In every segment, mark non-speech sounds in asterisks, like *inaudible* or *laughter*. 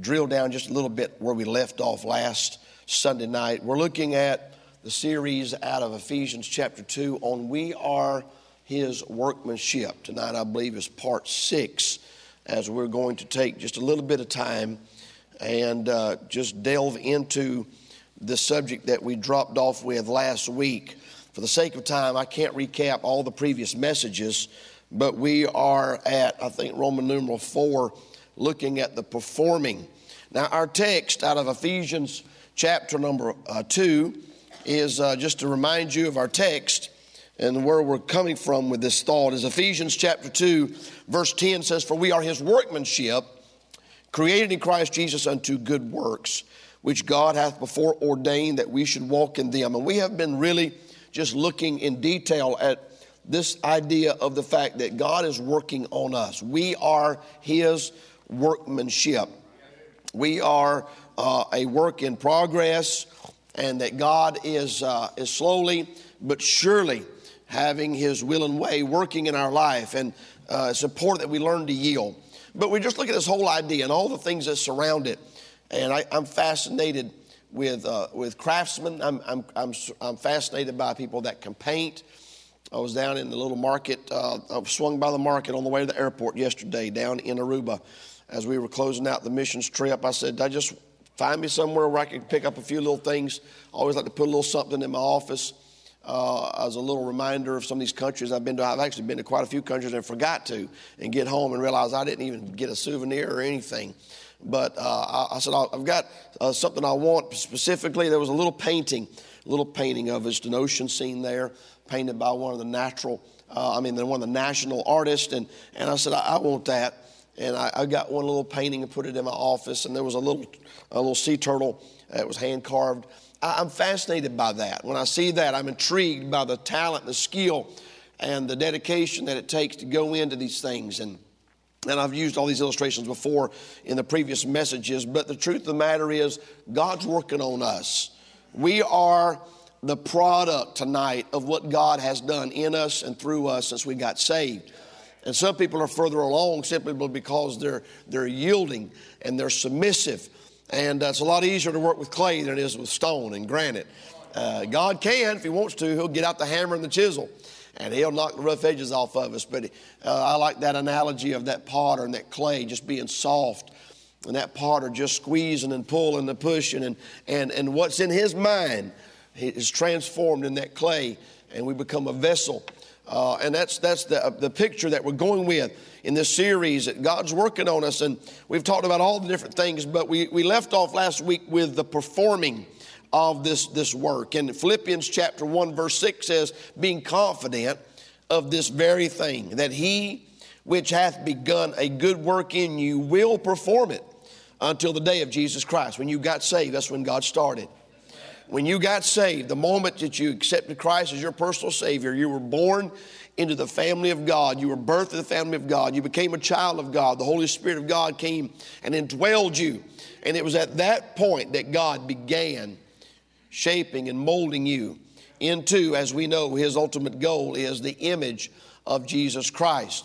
drill down just a little bit where we left off last Sunday night. We're looking at the series out of Ephesians chapter 2 on We Are His Workmanship. Tonight, I believe, is part six, as we're going to take just a little bit of time and uh, just delve into the subject that we dropped off with last week. For the sake of time, I can't recap all the previous messages, but we are at, I think, Roman numeral 4 looking at the performing. Now, our text out of Ephesians chapter number uh, 2 is uh, just to remind you of our text and where we're coming from with this thought is Ephesians chapter 2 verse 10 says for we are his workmanship created in Christ Jesus unto good works which God hath before ordained that we should walk in them and we have been really just looking in detail at this idea of the fact that God is working on us we are his workmanship. We are uh, a work in progress, and that God is, uh, is slowly but surely having His will and way working in our life. And uh, it's important that we learn to yield. But we just look at this whole idea and all the things that surround it. And I, am fascinated with, uh, with craftsmen. I'm, I'm, I'm, I'm, fascinated by people that can paint. I was down in the little market, uh, I swung by the market on the way to the airport yesterday down in Aruba as we were closing out the missions trip, I said, I just find me somewhere where I can pick up a few little things. I always like to put a little something in my office uh, as a little reminder of some of these countries I've been to. I've actually been to quite a few countries and forgot to, and get home and realize I didn't even get a souvenir or anything. But uh, I, I, said, I've got uh, something I want specifically. There was a little painting, a little painting of just an ocean scene there, painted by one of the natural, uh, I mean, one of the national artists. And, and I said, I, I want that and I, I, got one little painting and put it in my office, and there was a little, a little sea turtle that was hand carved. I'm fascinated by that. When I see that, I'm intrigued by the talent, the skill, and the dedication that it takes to go into these things. And and I've used all these illustrations before in the previous messages, but the truth of the matter is, God's working on us. We are the product tonight of what God has done in us and through us since we got saved. And some people are further along simply because they're, they're yielding and they're submissive. And uh, it's a lot easier to work with clay than it is with stone and granite. Uh, God can, if He wants to, He'll get out the hammer and the chisel and He'll knock the rough edges off of us. But uh, I like that analogy of that potter and that clay just being soft and that potter just squeezing and pulling and pushing and, and, and what's in his mind is transformed in that clay and we become a vessel uh, and that's, that's the, uh, the picture that we're going with in this series that God's working on us. And we've talked about all the different things, but we, we left off last week with the performing of this, this work. And Philippians chapter 1, verse 6 says, Being confident of this very thing, that he which hath begun a good work in you will perform it until the day of Jesus Christ. When you got saved, that's when God started. When you got saved, the moment that you accepted Christ as your personal Savior, you were born into the family of God. You were birthed in the family of God. You became a child of God. The Holy Spirit of God came and indwelled you. And it was at that point that God began shaping and molding you into, as we know, His ultimate goal is the image of Jesus Christ.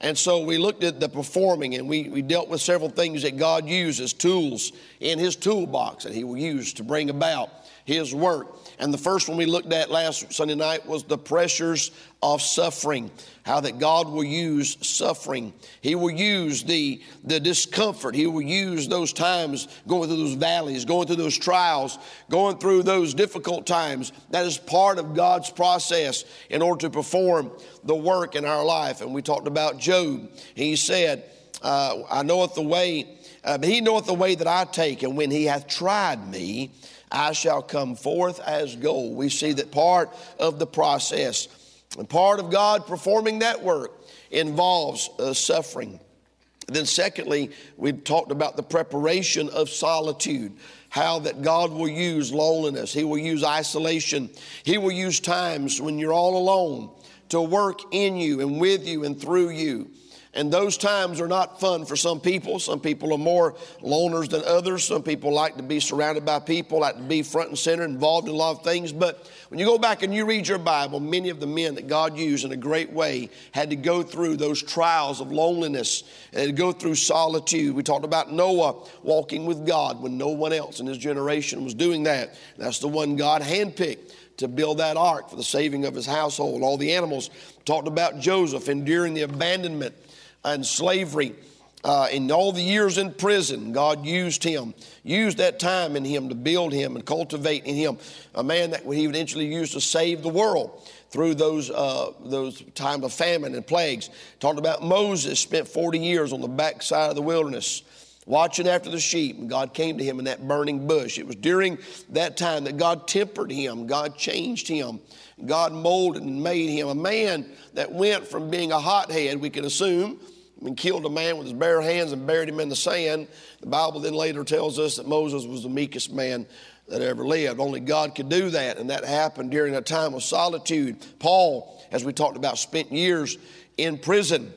And so we looked at the performing and we, we dealt with several things that God uses, tools in His toolbox that He will use to bring about his work. And the first one we looked at last Sunday night was the pressures of suffering. How that God will use suffering. He will use the, the discomfort. He will use those times going through those valleys, going through those trials, going through those difficult times. That is part of God's process in order to perform the work in our life. And we talked about Job. He said, uh, I knoweth the way, uh, he knoweth the way that I take, and when he hath tried me, I shall come forth as gold. We see that part of the process and part of God performing that work involves uh, suffering. Then, secondly, we talked about the preparation of solitude, how that God will use loneliness, He will use isolation, He will use times when you're all alone to work in you and with you and through you. And those times are not fun for some people. Some people are more loners than others. Some people like to be surrounded by people, like to be front and center, involved in a lot of things. But when you go back and you read your Bible, many of the men that God used in a great way had to go through those trials of loneliness and go through solitude. We talked about Noah walking with God when no one else in his generation was doing that. That's the one God handpicked to build that ark for the saving of his household. All the animals talked about Joseph enduring the abandonment and slavery. Uh, in all the years in prison, God used him, used that time in him to build him and cultivate in him a man that he would eventually use to save the world through those, uh, those times of famine and plagues. Talked about Moses, spent 40 years on the backside of the wilderness watching after the sheep, and God came to him in that burning bush. It was during that time that God tempered him, God changed him, God molded and made him a man that went from being a hothead, we can assume, and killed a man with his bare hands and buried him in the sand. The Bible then later tells us that Moses was the meekest man that ever lived. Only God could do that, and that happened during a time of solitude. Paul, as we talked about, spent years in prison.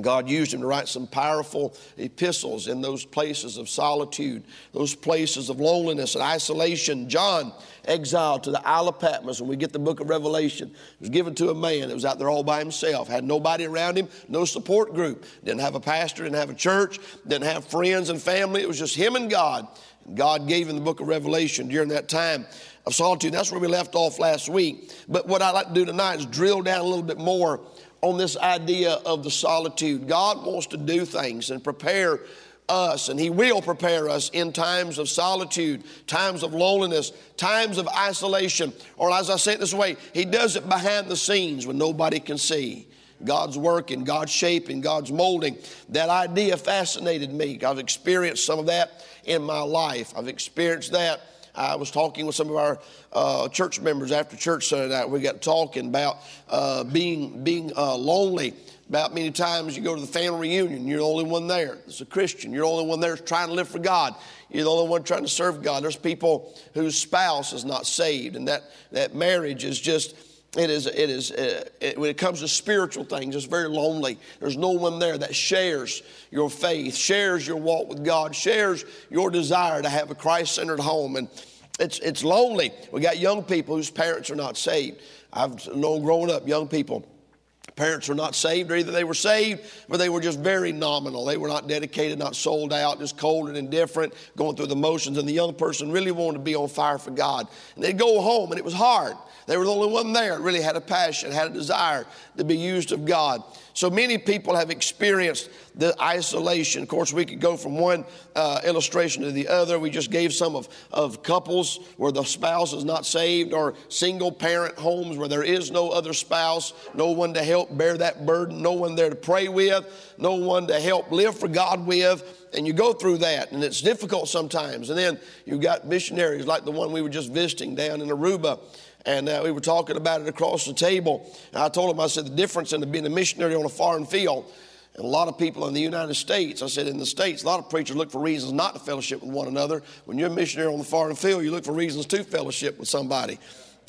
God used him to write some powerful epistles in those places of solitude, those places of loneliness and isolation. John, exiled to the Isle of Patmos, when we get the book of Revelation, it was given to a man that was out there all by himself, had nobody around him, no support group, didn't have a pastor, didn't have a church, didn't have friends and family. It was just him and God. God gave him the book of Revelation during that time of solitude. That's where we left off last week. But what I'd like to do tonight is drill down a little bit more on this idea of the solitude. God wants to do things and prepare us, and He will prepare us in times of solitude, times of loneliness, times of isolation. Or as I say it this way, He does it behind the scenes when nobody can see. God's working, God's shaping, and God's molding. That idea fascinated me. I've experienced some of that in my life. I've experienced that I was talking with some of our uh, church members after church Sunday night. We got talking about uh, being being uh, lonely. About many times you go to the family reunion, you're the only one there. It's a Christian. You're the only one there trying to live for God. You're the only one trying to serve God. There's people whose spouse is not saved, and that, that marriage is just it is, it is uh, it, when it comes to spiritual things, it's very lonely. There's no one there that shares your faith, shares your walk with God, shares your desire to have a Christ centered home. And it's, it's lonely. We got young people whose parents are not saved. I've known growing up, young people parents are not saved, or either they were saved, but they were just very nominal. They were not dedicated, not sold out, just cold and indifferent, going through the motions. And the young person really wanted to be on fire for God. And they'd go home, and it was hard. They were the only one there that really had a passion, had a desire to be used of God. So many people have experienced the isolation. Of course, we could go from one uh, illustration to the other. We just gave some of, of couples where the spouse is not saved, or single parent homes where there is no other spouse, no one to help bear that burden, no one there to pray with, no one to help live for God with and you go through that, and it's difficult sometimes. And then you've got missionaries like the one we were just visiting down in Aruba, and uh, we were talking about it across the table. And I told him, I said, the difference in being a missionary on a foreign field and a lot of people in the United States, I said, in the States, a lot of preachers look for reasons not to fellowship with one another. When you're a missionary on the foreign field, you look for reasons to fellowship with somebody.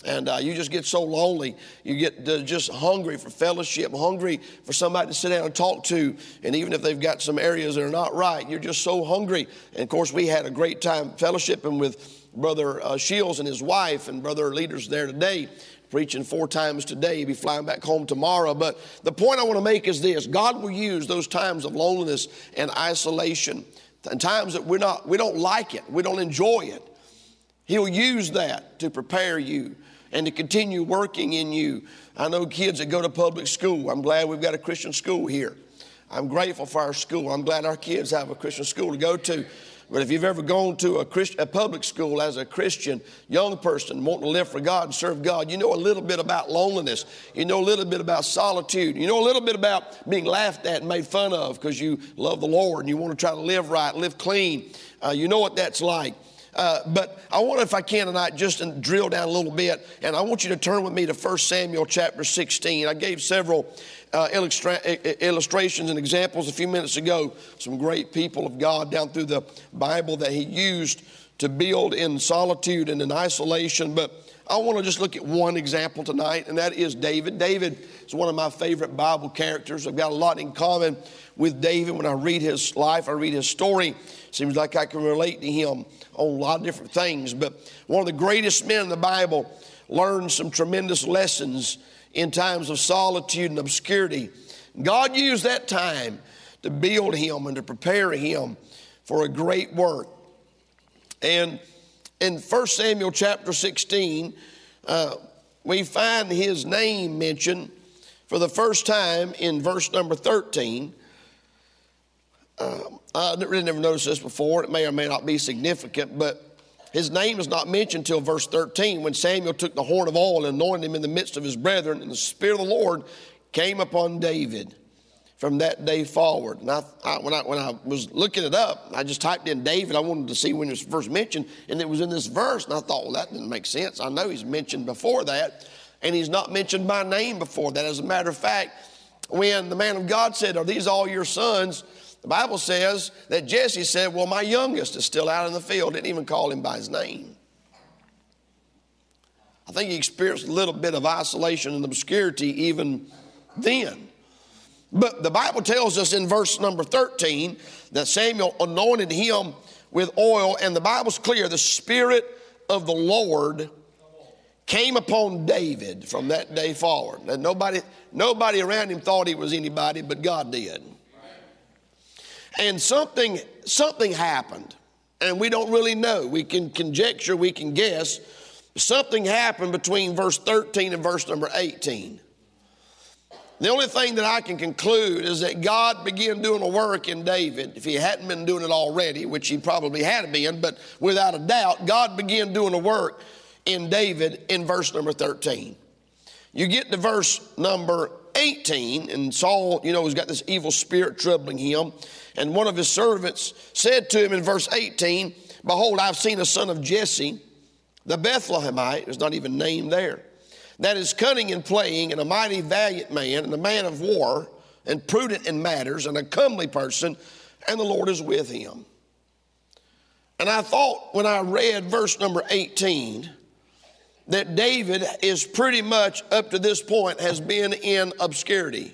And uh, you just get so lonely. You get uh, just hungry for fellowship, hungry for somebody to sit down and talk to. And even if they've got some areas that are not right, you're just so hungry. And of course, we had a great time fellowshipping with Brother uh, Shields and his wife and brother leaders there today, preaching four times today. He'll be flying back home tomorrow. But the point I want to make is this God will use those times of loneliness and isolation, and times that we're not, we don't like it, we don't enjoy it. He'll use that to prepare you and to continue working in you. I know kids that go to public school. I'm glad we've got a Christian school here. I'm grateful for our school. I'm glad our kids have a Christian school to go to. But if you've ever gone to a, Christ, a public school as a Christian young person wanting to live for God and serve God, you know a little bit about loneliness. You know a little bit about solitude. You know a little bit about being laughed at and made fun of because you love the Lord and you want to try to live right, live clean. Uh, you know what that's like. Uh, but I wonder if I can tonight just drill down a little bit, and I want you to turn with me to 1 Samuel chapter 16. I gave several uh, illustra- illustrations and examples a few minutes ago. Some great people of God down through the Bible that he used to build in solitude and in isolation. But I want to just look at one example tonight, and that is David. David is one of my favorite Bible characters. I've got a lot in common with David. When I read his life, I read his story, seems like I can relate to him on a lot of different things. But one of the greatest men in the Bible learned some tremendous lessons in times of solitude and obscurity. God used that time to build him and to prepare him for a great work. And in 1 Samuel chapter 16, uh, we find his name mentioned for the first time in verse number 13. Uh, I really never noticed this before. It may or may not be significant, but his name is not mentioned until verse 13 when Samuel took the horn of oil and anointed him in the midst of his brethren, and the Spirit of the Lord came upon David from that day forward. And I, I, when, I, when I was looking it up, I just typed in David. I wanted to see when it was first mentioned, and it was in this verse. And I thought, well, that didn't make sense. I know he's mentioned before that, and he's not mentioned by name before that. As a matter of fact, when the man of God said, Are these all your sons? The Bible says that Jesse said, Well, my youngest is still out in the field. Didn't even call him by his name. I think he experienced a little bit of isolation and obscurity even then. But the Bible tells us in verse number 13 that Samuel anointed him with oil, and the Bible's clear the Spirit of the Lord came upon David from that day forward. Nobody, nobody around him thought he was anybody, but God did. And something, something happened, and we don't really know. We can conjecture, we can guess. Something happened between verse 13 and verse number 18. The only thing that I can conclude is that God began doing a work in David, if he hadn't been doing it already, which he probably had been, but without a doubt, God began doing a work in David in verse number 13. You get to verse number 18, and Saul, you know, has got this evil spirit troubling him. And one of his servants said to him in verse 18, Behold, I've seen a son of Jesse, the Bethlehemite, is not even named there that is cunning in playing, and a mighty valiant man, and a man of war, and prudent in matters, and a comely person, and the Lord is with him. And I thought when I read verse number 18 that David is pretty much up to this point has been in obscurity.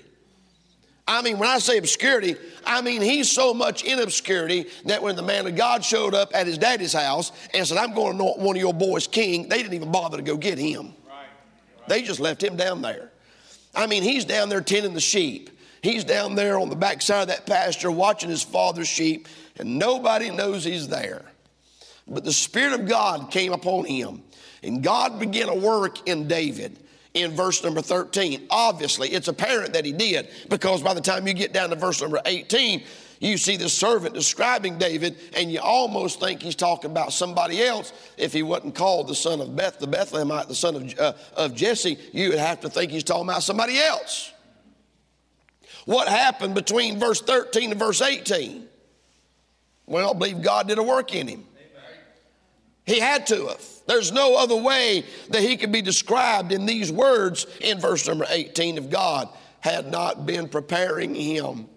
I mean, when I say obscurity, I mean he's so much in obscurity that when the man of God showed up at his daddy's house and said, I'm going to anoint one of your boys king, they didn't even bother to go get him. They just left him down there. I mean, he's down there tending the sheep. He's down there on the backside of that pasture watching his father's sheep, and nobody knows he's there. But the Spirit of God came upon him, and God began a work in David in verse number 13. Obviously, it's apparent that he did because by the time you get down to verse number 18, you see the servant describing David, and you almost think he's talking about somebody else. If he wasn't called the son of Beth, the Bethlehemite, the son of, uh, of Jesse, you would have to think he's talking about somebody else. What happened between verse 13 and verse 18? Well, I believe God did a work in him. He had to have. There's no other way that he could be described in these words in verse number 18 if God had not been preparing him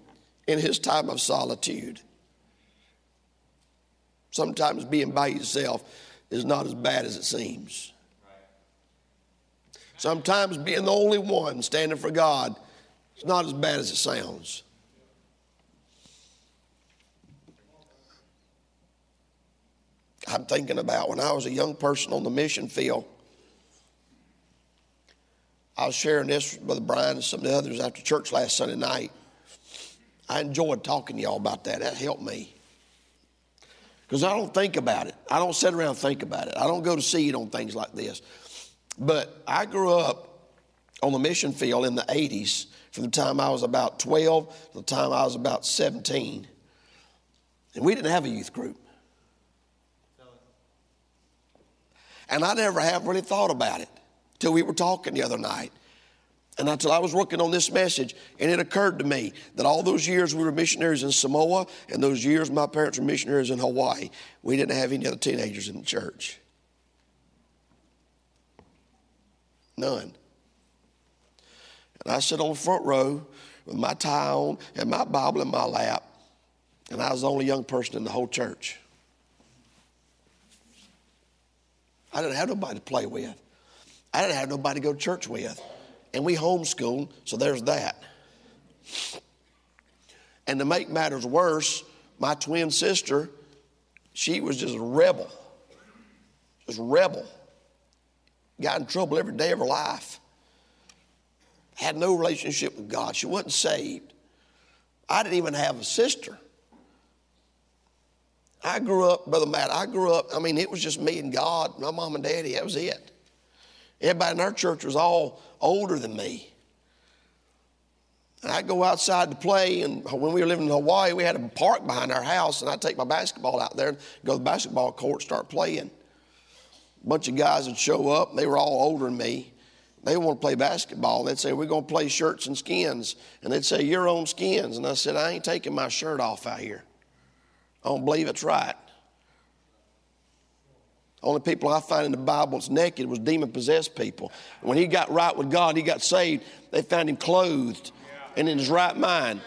in his time of solitude. Sometimes being by yourself is not as bad as it seems. Sometimes being the only one standing for God is not as bad as it sounds. I'm thinking about when I was a young person on the mission field. I was sharing this with Brother Brian and some of the others after church last Sunday night. I enjoyed talking to y'all about that. That helped me. Because I don't think about it. I don't sit around and think about it. I don't go to seed on things like this. But I grew up on the mission field in the 80s from the time I was about 12 to the time I was about 17. And we didn't have a youth group. And I never have really thought about it till we were talking the other night. And until I was working on this message, and it occurred to me that all those years we were missionaries in Samoa, and those years my parents were missionaries in Hawaii, we didn't have any other teenagers in the church. None. And I sit on the front row with my tie on and my Bible in my lap, and I was the only young person in the whole church. I didn't have nobody to play with. I didn't have nobody to go to church with. And we homeschool, so there's that. And to make matters worse, my twin sister, she was just a rebel. Just rebel. Got in trouble every day of her life. Had no relationship with God. She wasn't saved. I didn't even have a sister. I grew up, Brother Matt, I grew up, I mean, it was just me and God, my mom and daddy, that was it. Everybody in our church was all older than me. And I'd go outside to play, and when we were living in Hawaii, we had a park behind our house, and I'd take my basketball out there and go to the basketball court, start playing. A bunch of guys would show up, they were all older than me. They want to play basketball. They'd say, We're going to play shirts and skins. And they'd say, Your own skins. And I said, I ain't taking my shirt off out here. I don't believe it's right. Only people I find in the Bible that's naked was demon possessed people. When he got right with God, he got saved, they found him clothed and in his right mind.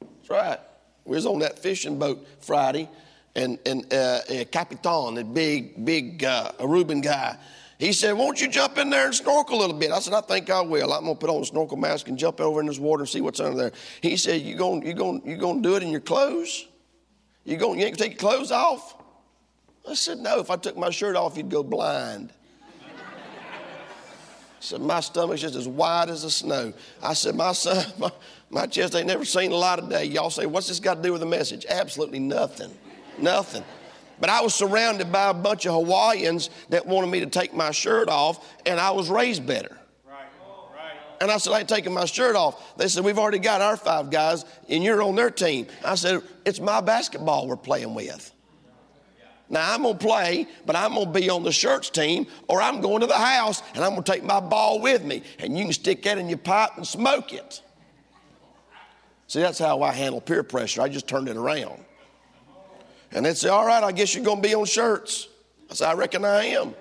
That's right. We was on that fishing boat Friday, and, and uh, uh, Capitan, the big, big uh, Aruban guy, he said, Won't you jump in there and snorkel a little bit? I said, I think I will. I'm going to put on a snorkel mask and jump over in this water and see what's under there. He said, You going you gonna, you to do it in your clothes? You going you ain't to take your clothes off? I said, No, if I took my shirt off, you'd go blind. *laughs* I said, My stomach's just as wide as the snow. I said, My son, *laughs* my, my chest ain't never seen a light of day. Y'all say, What's this got to do with the message? Absolutely nothing. Nothing. But I was surrounded by a bunch of Hawaiians that wanted me to take my shirt off, and I was raised better. And I said, I ain't taking my shirt off. They said, We've already got our five guys, and you're on their team. I said, It's my basketball we're playing with. Now I'm gonna play, but I'm gonna be on the shirts team, or I'm going to the house and I'm gonna take my ball with me, and you can stick that in your pipe and smoke it. See, that's how I handle peer pressure. I just turned it around. And they'd say, All right, I guess you're to be on shirts. I said, I reckon I am.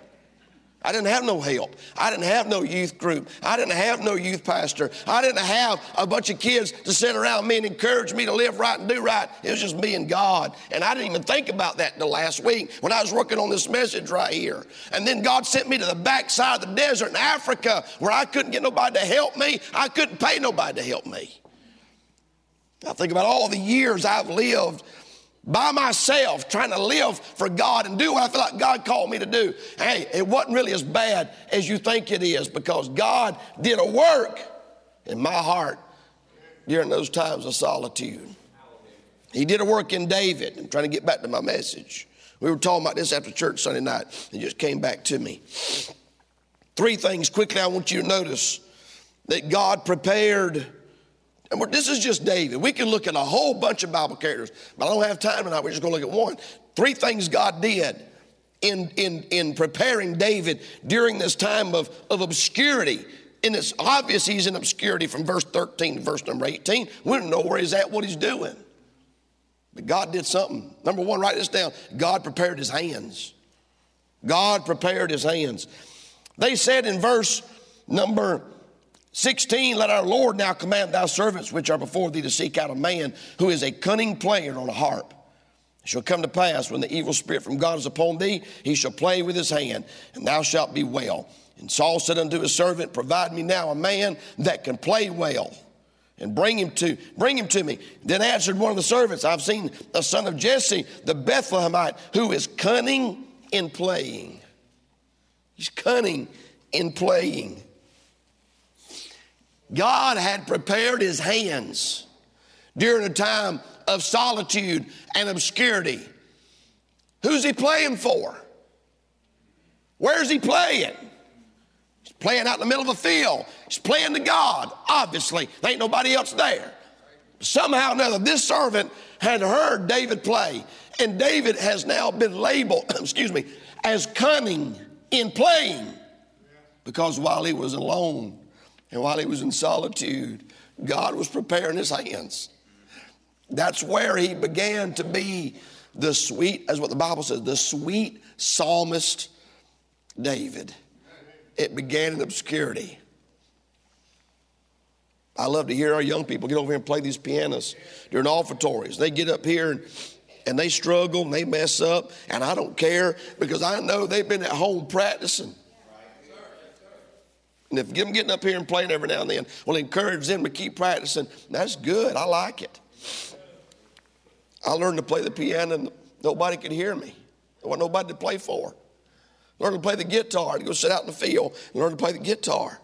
I didn't have no help. I didn't have no youth group. I didn't have no youth pastor. I didn't have a bunch of kids to sit around me and encourage me to live right and do right. It was just me and God. And I didn't even think about that the last week when I was working on this message right here. And then God sent me to the backside of the desert in Africa where I couldn't get nobody to help me. I couldn't pay nobody to help me. I think about all the years I've lived by myself trying to live for God and do what I feel like God called me to do. Hey, it wasn't really as bad as you think it is because God did a work in my heart during those times of solitude. He did a work in David. I'm trying to get back to my message. We were talking about this after church Sunday night. It just came back to me. Three things quickly I want you to notice that God prepared and this is just David. We can look at a whole bunch of Bible characters, but I don't have time tonight. We're just going to look at one. Three things God did in, in, in preparing David during this time of, of obscurity. And it's obvious he's in obscurity from verse 13 to verse number 18. We don't know where he's at, what he's doing. But God did something. Number one, write this down. God prepared his hands. God prepared his hands. They said in verse number 16, let our Lord now command thy servants which are before thee to seek out a man who is a cunning player on a harp. It shall come to pass when the evil spirit from God is upon thee, he shall play with his hand, and thou shalt be well. And Saul said unto his servant, Provide me now a man that can play well, and bring him to bring him to me. Then answered one of the servants, I've seen a son of Jesse, the Bethlehemite, who is cunning in playing. He's cunning in playing. God had prepared his hands during a time of solitude and obscurity. Who's he playing for? Where's he playing? He's playing out in the middle of a field. He's playing to God. Obviously, there ain't nobody else there. Somehow or another, this servant had heard David play, and David has now been labeled, *clears throat* excuse me, as cunning in playing because while he was alone, and while he was in solitude, God was preparing his hands. That's where he began to be the sweet, as what the Bible says, the sweet psalmist David. It began in obscurity. I love to hear our young people get over here and play these pianos during offertories. They get up here and and they struggle and they mess up, and I don't care because I know they've been at home practicing. And if them getting up here and playing every now and then will encourage them to keep practicing, that's good. I like it. I learned to play the piano and nobody could hear me. There wasn't nobody to play for. Learned to play the guitar, to go sit out in the field and learn to play the guitar.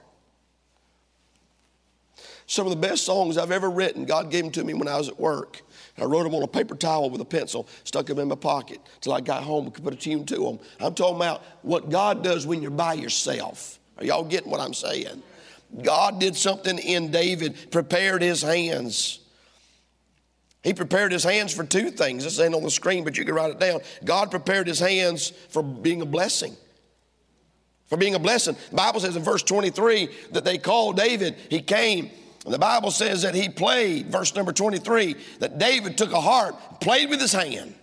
Some of the best songs I've ever written, God gave them to me when I was at work. I wrote them on a paper towel with a pencil, stuck them in my pocket till I got home and could put a tune to them. I'm talking about what God does when you're by yourself. Are y'all getting what I'm saying? God did something in David, prepared his hands. He prepared his hands for two things. This ain't on the screen, but you can write it down. God prepared his hands for being a blessing. For being a blessing. The Bible says in verse 23 that they called David. He came. And the Bible says that he played, verse number 23, that David took a harp, played with his hand.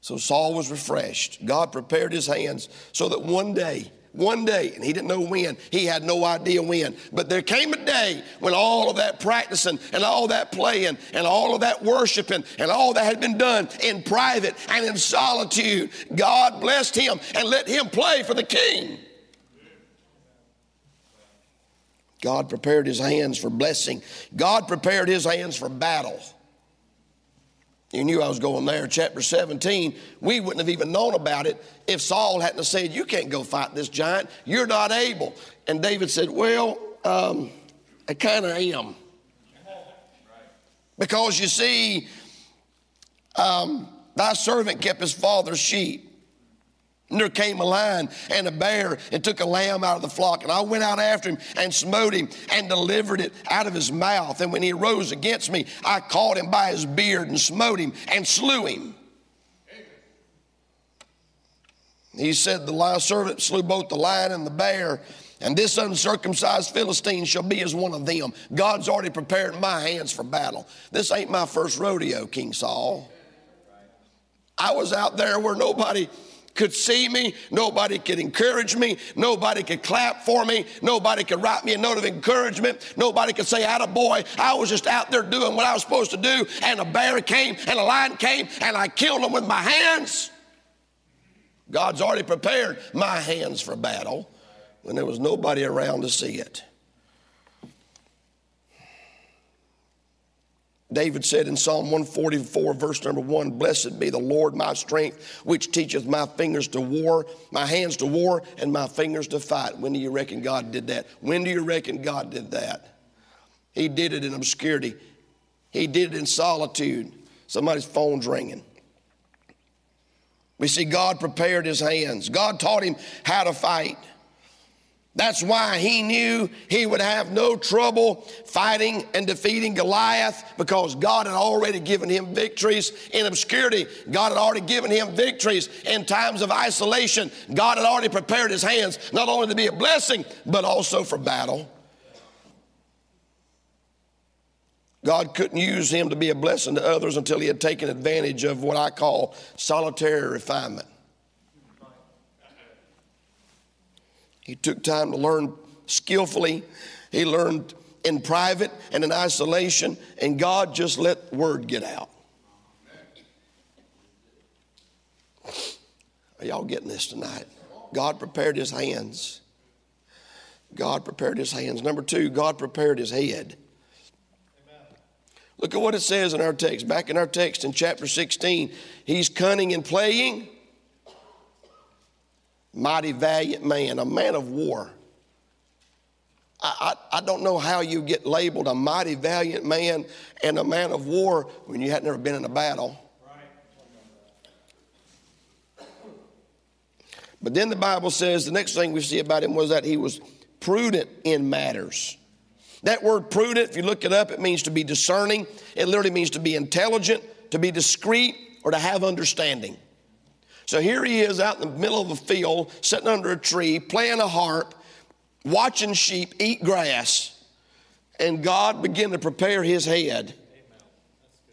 So Saul was refreshed. God prepared his hands so that one day one day, and he didn't know when, he had no idea when. But there came a day when all of that practicing and all that playing and all of that worshiping and all that had been done in private and in solitude, God blessed him and let him play for the king. God prepared his hands for blessing, God prepared his hands for battle. You knew I was going there. Chapter 17, we wouldn't have even known about it if Saul hadn't said, You can't go fight this giant. You're not able. And David said, Well, um, I kind of am. Because you see, um, thy servant kept his father's sheep. And there came a lion and a bear and took a lamb out of the flock. And I went out after him and smote him and delivered it out of his mouth. And when he rose against me, I caught him by his beard and smote him and slew him. He said, The lion servant slew both the lion and the bear. And this uncircumcised Philistine shall be as one of them. God's already prepared my hands for battle. This ain't my first rodeo, King Saul. I was out there where nobody could see me. Nobody could encourage me. Nobody could clap for me. Nobody could write me a note of encouragement. Nobody could say, "Out a boy." I was just out there doing what I was supposed to do, and a bear came and a lion came, and I killed them with my hands. God's already prepared my hands for battle when there was nobody around to see it. David said in Psalm 144, verse number one, Blessed be the Lord my strength, which teacheth my fingers to war, my hands to war, and my fingers to fight. When do you reckon God did that? When do you reckon God did that? He did it in obscurity, He did it in solitude. Somebody's phone's ringing. We see God prepared his hands, God taught him how to fight. That's why he knew he would have no trouble fighting and defeating Goliath because God had already given him victories in obscurity. God had already given him victories in times of isolation. God had already prepared his hands not only to be a blessing, but also for battle. God couldn't use him to be a blessing to others until he had taken advantage of what I call solitary refinement. He took time to learn skillfully. He learned in private and in isolation, and God just let word get out. Are y'all getting this tonight? God prepared his hands. God prepared his hands. Number two, God prepared his head. Look at what it says in our text. Back in our text in chapter 16, he's cunning and playing mighty valiant man, a man of war. I, I, I, don't know how you get labeled a mighty valiant man and a man of war when you had never been in a battle. But then the Bible says the next thing we see about him was that he was prudent in matters. That word prudent, if you look it up, it means to be discerning. It literally means to be intelligent, to be discreet, or to have understanding. So here he is out in the middle of a field, sitting under a tree, playing a harp, watching sheep eat grass. And God began to prepare his head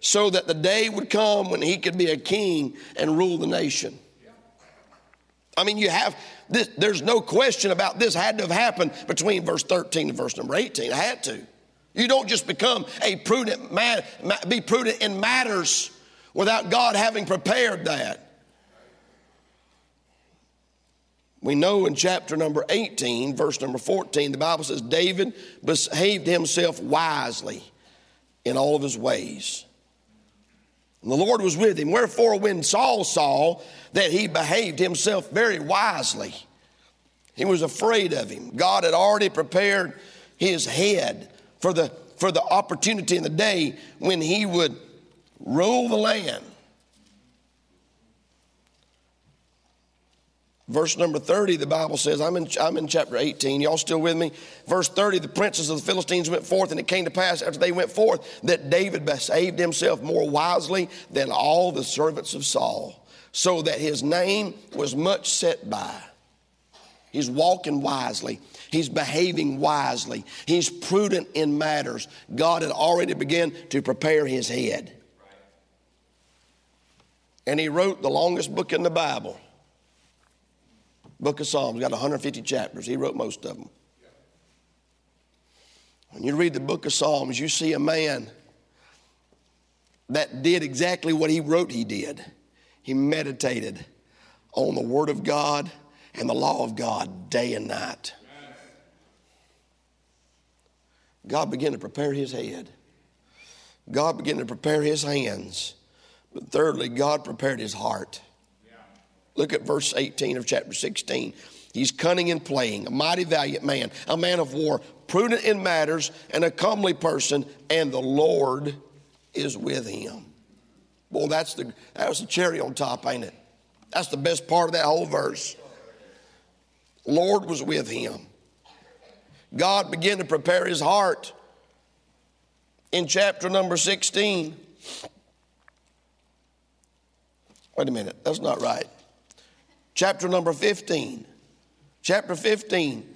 so that the day would come when he could be a king and rule the nation. I mean, you have this, there's no question about this had to have happened between verse 13 and verse number 18. I had to. You don't just become a prudent man, be prudent in matters without God having prepared that. We know in chapter number 18, verse number 14, the Bible says David behaved himself wisely in all of his ways. And the Lord was with him. Wherefore, when Saul saw that he behaved himself very wisely, he was afraid of him. God had already prepared his head for the, for the opportunity in the day when he would rule the land. Verse number 30, the Bible says, I'm in, I'm in chapter 18. Y'all still with me? Verse 30, the princes of the Philistines went forth, and it came to pass after they went forth that David behaved himself more wisely than all the servants of Saul, so that his name was much set by. He's walking wisely. He's behaving wisely. He's prudent in matters. God had already begun to prepare his head. And he wrote the longest book in the Bible. Book of Psalms, got 150 chapters. He wrote most of them. When you read the book of Psalms, you see a man that did exactly what he wrote he did. He meditated on the Word of God and the law of God day and night. God began to prepare his head. God began to prepare his hands. But thirdly, God prepared his heart. Look at verse 18 of chapter 16. He's cunning in playing, a mighty valiant man, a man of war, prudent in matters, and a comely person, and the Lord is with him. Boy, that's the that was the cherry on top, ain't it? That's the best part of that whole verse. Lord was with him. God began to prepare his heart in chapter number 16. Wait a minute, that's not right. Chapter number 15. Chapter 15.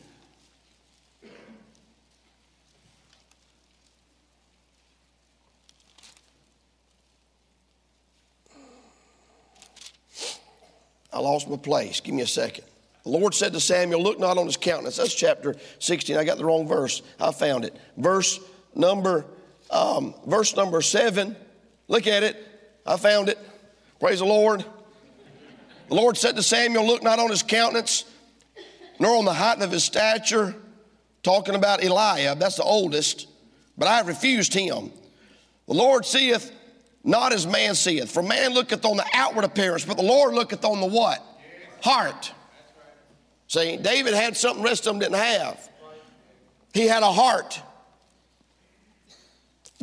I lost my place. Give me a second. The Lord said to Samuel, Look not on his countenance. That's chapter 16. I got the wrong verse. I found it. Verse number, um, verse number seven. Look at it. I found it. Praise the Lord. The Lord said to Samuel, Look not on his countenance, nor on the height of his stature, talking about Eliab, that's the oldest, but I have refused him. The Lord seeth not as man seeth, for man looketh on the outward appearance, but the Lord looketh on the what? Heart. See, David had something rest of them didn't have. He had a heart.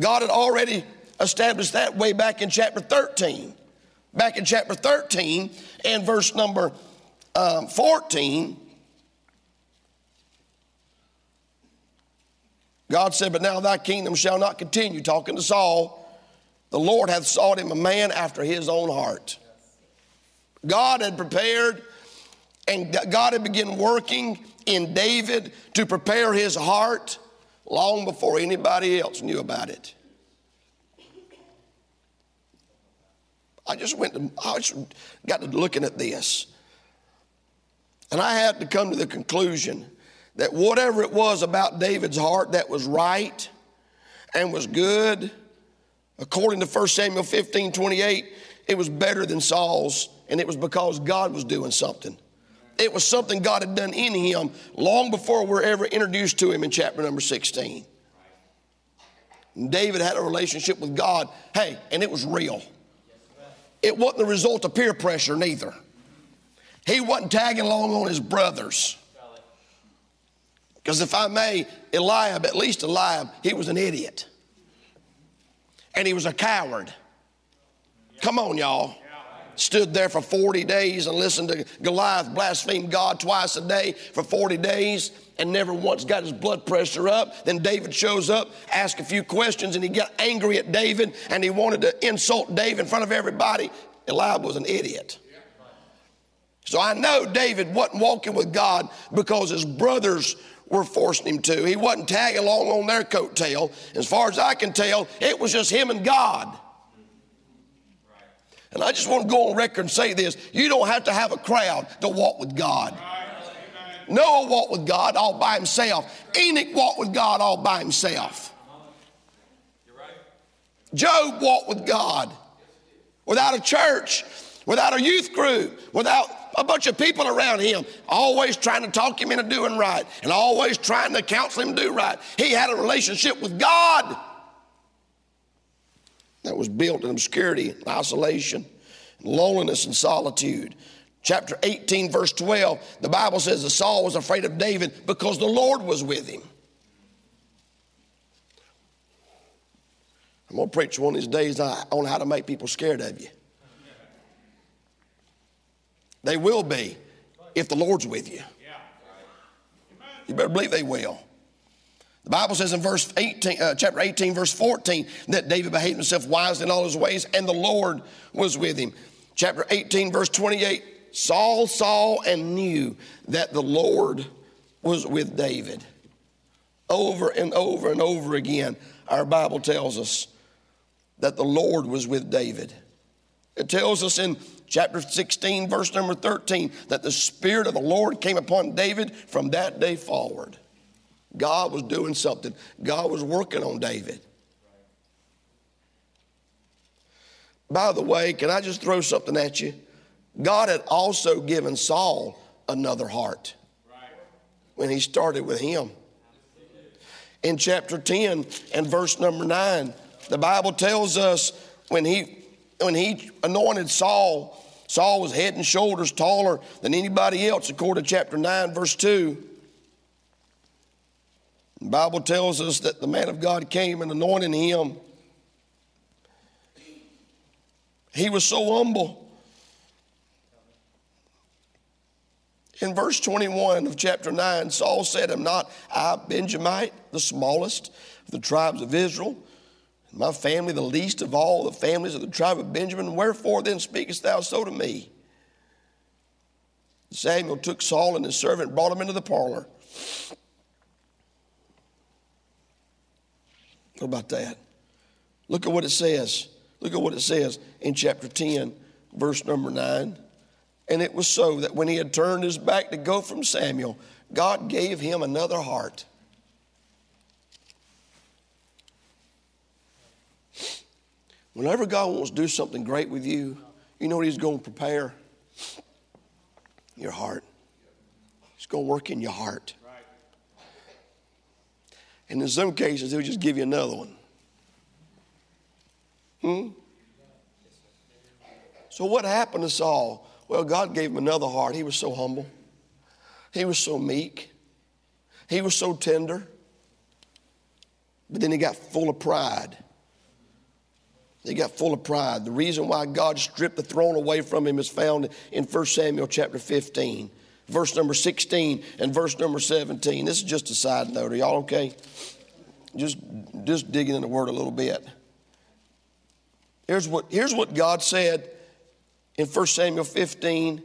God had already established that way back in chapter 13. Back in chapter 13 and verse number um, 14, God said, But now thy kingdom shall not continue. Talking to Saul, the Lord hath sought him a man after his own heart. God had prepared and God had begun working in David to prepare his heart long before anybody else knew about it. I just went to, I just got to looking at this. And I had to come to the conclusion that whatever it was about David's heart that was right and was good, according to 1 Samuel 15 28, it was better than Saul's, and it was because God was doing something. It was something God had done in him long before we're ever introduced to him in chapter number 16. David had a relationship with God, hey, and it was real. It wasn't the result of peer pressure, neither. He wasn't tagging along on his brothers. Because if I may, Eliab, at least Eliab, he was an idiot. And he was a coward. Come on, y'all stood there for 40 days and listened to Goliath blaspheme God twice a day for 40 days and never once got his blood pressure up. Then David shows up, asks a few questions, and he got angry at David and he wanted to insult David in front of everybody. Eliab was an idiot. So I know David wasn't walking with God because his brothers were forcing him to. He wasn't tagging along on their coattail. As far as I can tell, it was just him and God. And I just want to go on record and say this you don't have to have a crowd to walk with God. Noah walked with God all by himself. Enoch walked with God all by himself. Job walked with God without a church, without a youth group, without a bunch of people around him, always trying to talk him into doing right and always trying to counsel him to do right. He had a relationship with God that was built in obscurity, isolation, loneliness, and solitude. Chapter 18, verse 12, the Bible says that Saul was afraid of David because the Lord was with him. I'm going to preach one of these days on how to make people scared of you. They will be if the Lord's with you. You better believe they will. The Bible says in verse 18, uh, chapter 18, verse 14, that David behaved himself wisely in all his ways, and the Lord was with him. Chapter 18, verse 28, Saul saw and knew that the Lord was with David. Over and over and over again, our Bible tells us that the Lord was with David. It tells us in chapter 16, verse number 13, that the Spirit of the Lord came upon David from that day forward. God was doing something, God was working on David. By the way, can I just throw something at you? God had also given Saul another heart when he started with him. In chapter 10 and verse number 9, the Bible tells us when he, when he anointed Saul, Saul was head and shoulders taller than anybody else, according to chapter 9, verse 2. The Bible tells us that the man of God came and anointed him. He was so humble. In verse 21 of chapter 9, Saul said, Am not I Benjamite, the smallest of the tribes of Israel? My family, the least of all the families of the tribe of Benjamin. Wherefore then speakest thou so to me? Samuel took Saul and his servant and brought him into the parlor. About that? Look at what it says. Look at what it says in chapter 10, verse number 9. And it was so that when he had turned his back to go from Samuel, God gave him another heart. Whenever God wants to do something great with you, you know what He's going to prepare? Your heart. He's going to work in your heart. And in some cases, He'll just give you another one. Hmm? So, what happened to Saul? Well, God gave him another heart. He was so humble, he was so meek, he was so tender. But then he got full of pride. He got full of pride. The reason why God stripped the throne away from him is found in 1 Samuel chapter 15, verse number 16 and verse number 17. This is just a side note. Are y'all okay? Just, just digging in the word a little bit. Here's what, here's what God said in 1 Samuel 15,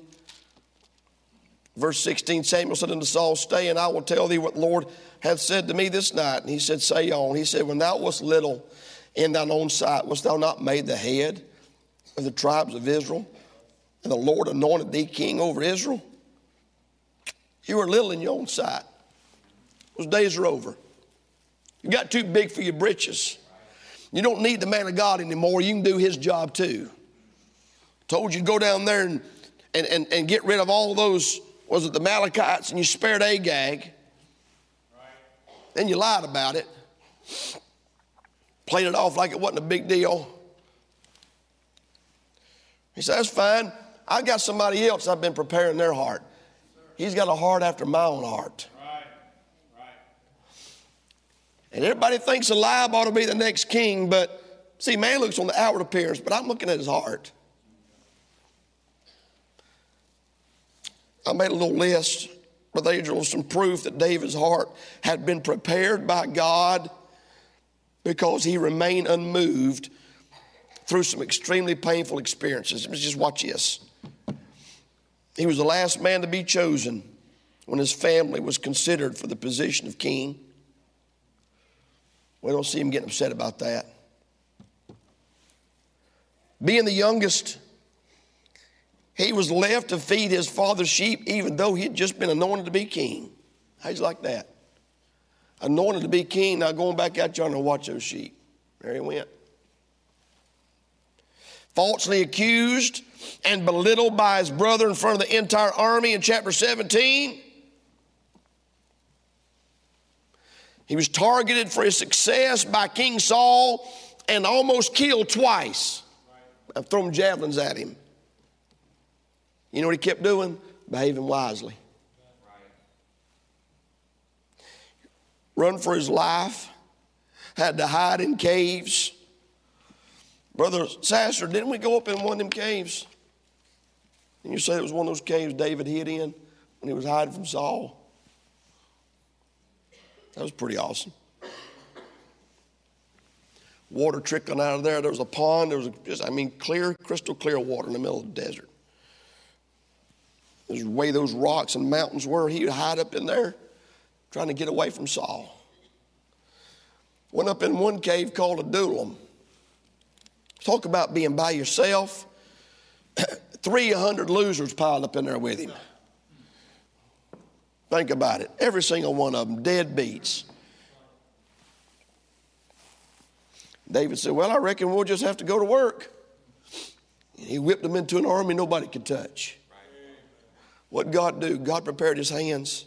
verse 16. Samuel said unto Saul, Stay, and I will tell thee what the Lord hath said to me this night. And he said, Say on. He said, When thou wast little, in thine own sight, wast thou not made the head of the tribes of Israel? And the Lord anointed thee king over Israel? You were little in your own sight. Those days are over. You got too big for your britches. You don't need the man of God anymore. You can do his job too. Told you to go down there and, and, and, and get rid of all those, was it the Amalekites, and you spared Agag. Then you lied about it played it off like it wasn't a big deal. He said, That's fine. I've got somebody else I've been preparing their heart. He's got a heart after my own heart. Right. Right. And everybody thinks Eliab ought to be the next king, but see, man looks on the outward appearance, but I'm looking at his heart. I made a little list, there was some proof that David's heart had been prepared by God because he remained unmoved through some extremely painful experiences. Just watch this. He was the last man to be chosen when his family was considered for the position of king. We don't see him getting upset about that. Being the youngest, he was left to feed his father's sheep even though he had just been anointed to be king. How's like that? anointed to be king, now going back out yonder to watch those sheep. There he went. Falsely accused and belittled by his brother in front of the entire army in chapter 17. He was targeted for his success by King Saul and almost killed twice. I've thrown javelins at him. You know what he kept doing? Behaving wisely. Run for his life, had to hide in caves. Brother Sasser, didn't we go up in one of them caves? And you say it was one of those caves David hid in when he was hiding from Saul? That was pretty awesome. Water trickling out of there. There was a pond. There was just, I mean, clear, crystal clear water in the middle of the desert. There's the way those rocks and mountains were. He would hide up in there, trying to get away from Saul. Went up in one cave called Adullam. Talk about being by yourself. *clears throat* 300 losers piled up in there with him. Think about it. Every single one of them, dead beats. David said, Well, I reckon we'll just have to go to work. And he whipped them into an army nobody could touch. What God do? God prepared his hands,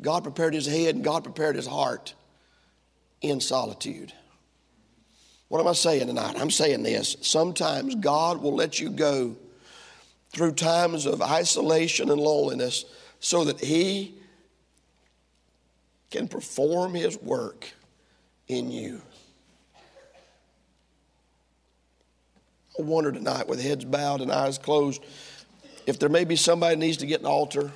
God prepared his head, and God prepared his heart in solitude. What am I saying tonight? I'm saying this. Sometimes God will let you go through times of isolation and loneliness so that He can perform His work in you. I wonder tonight, with heads bowed and eyes closed, if there may be somebody needs to get an altar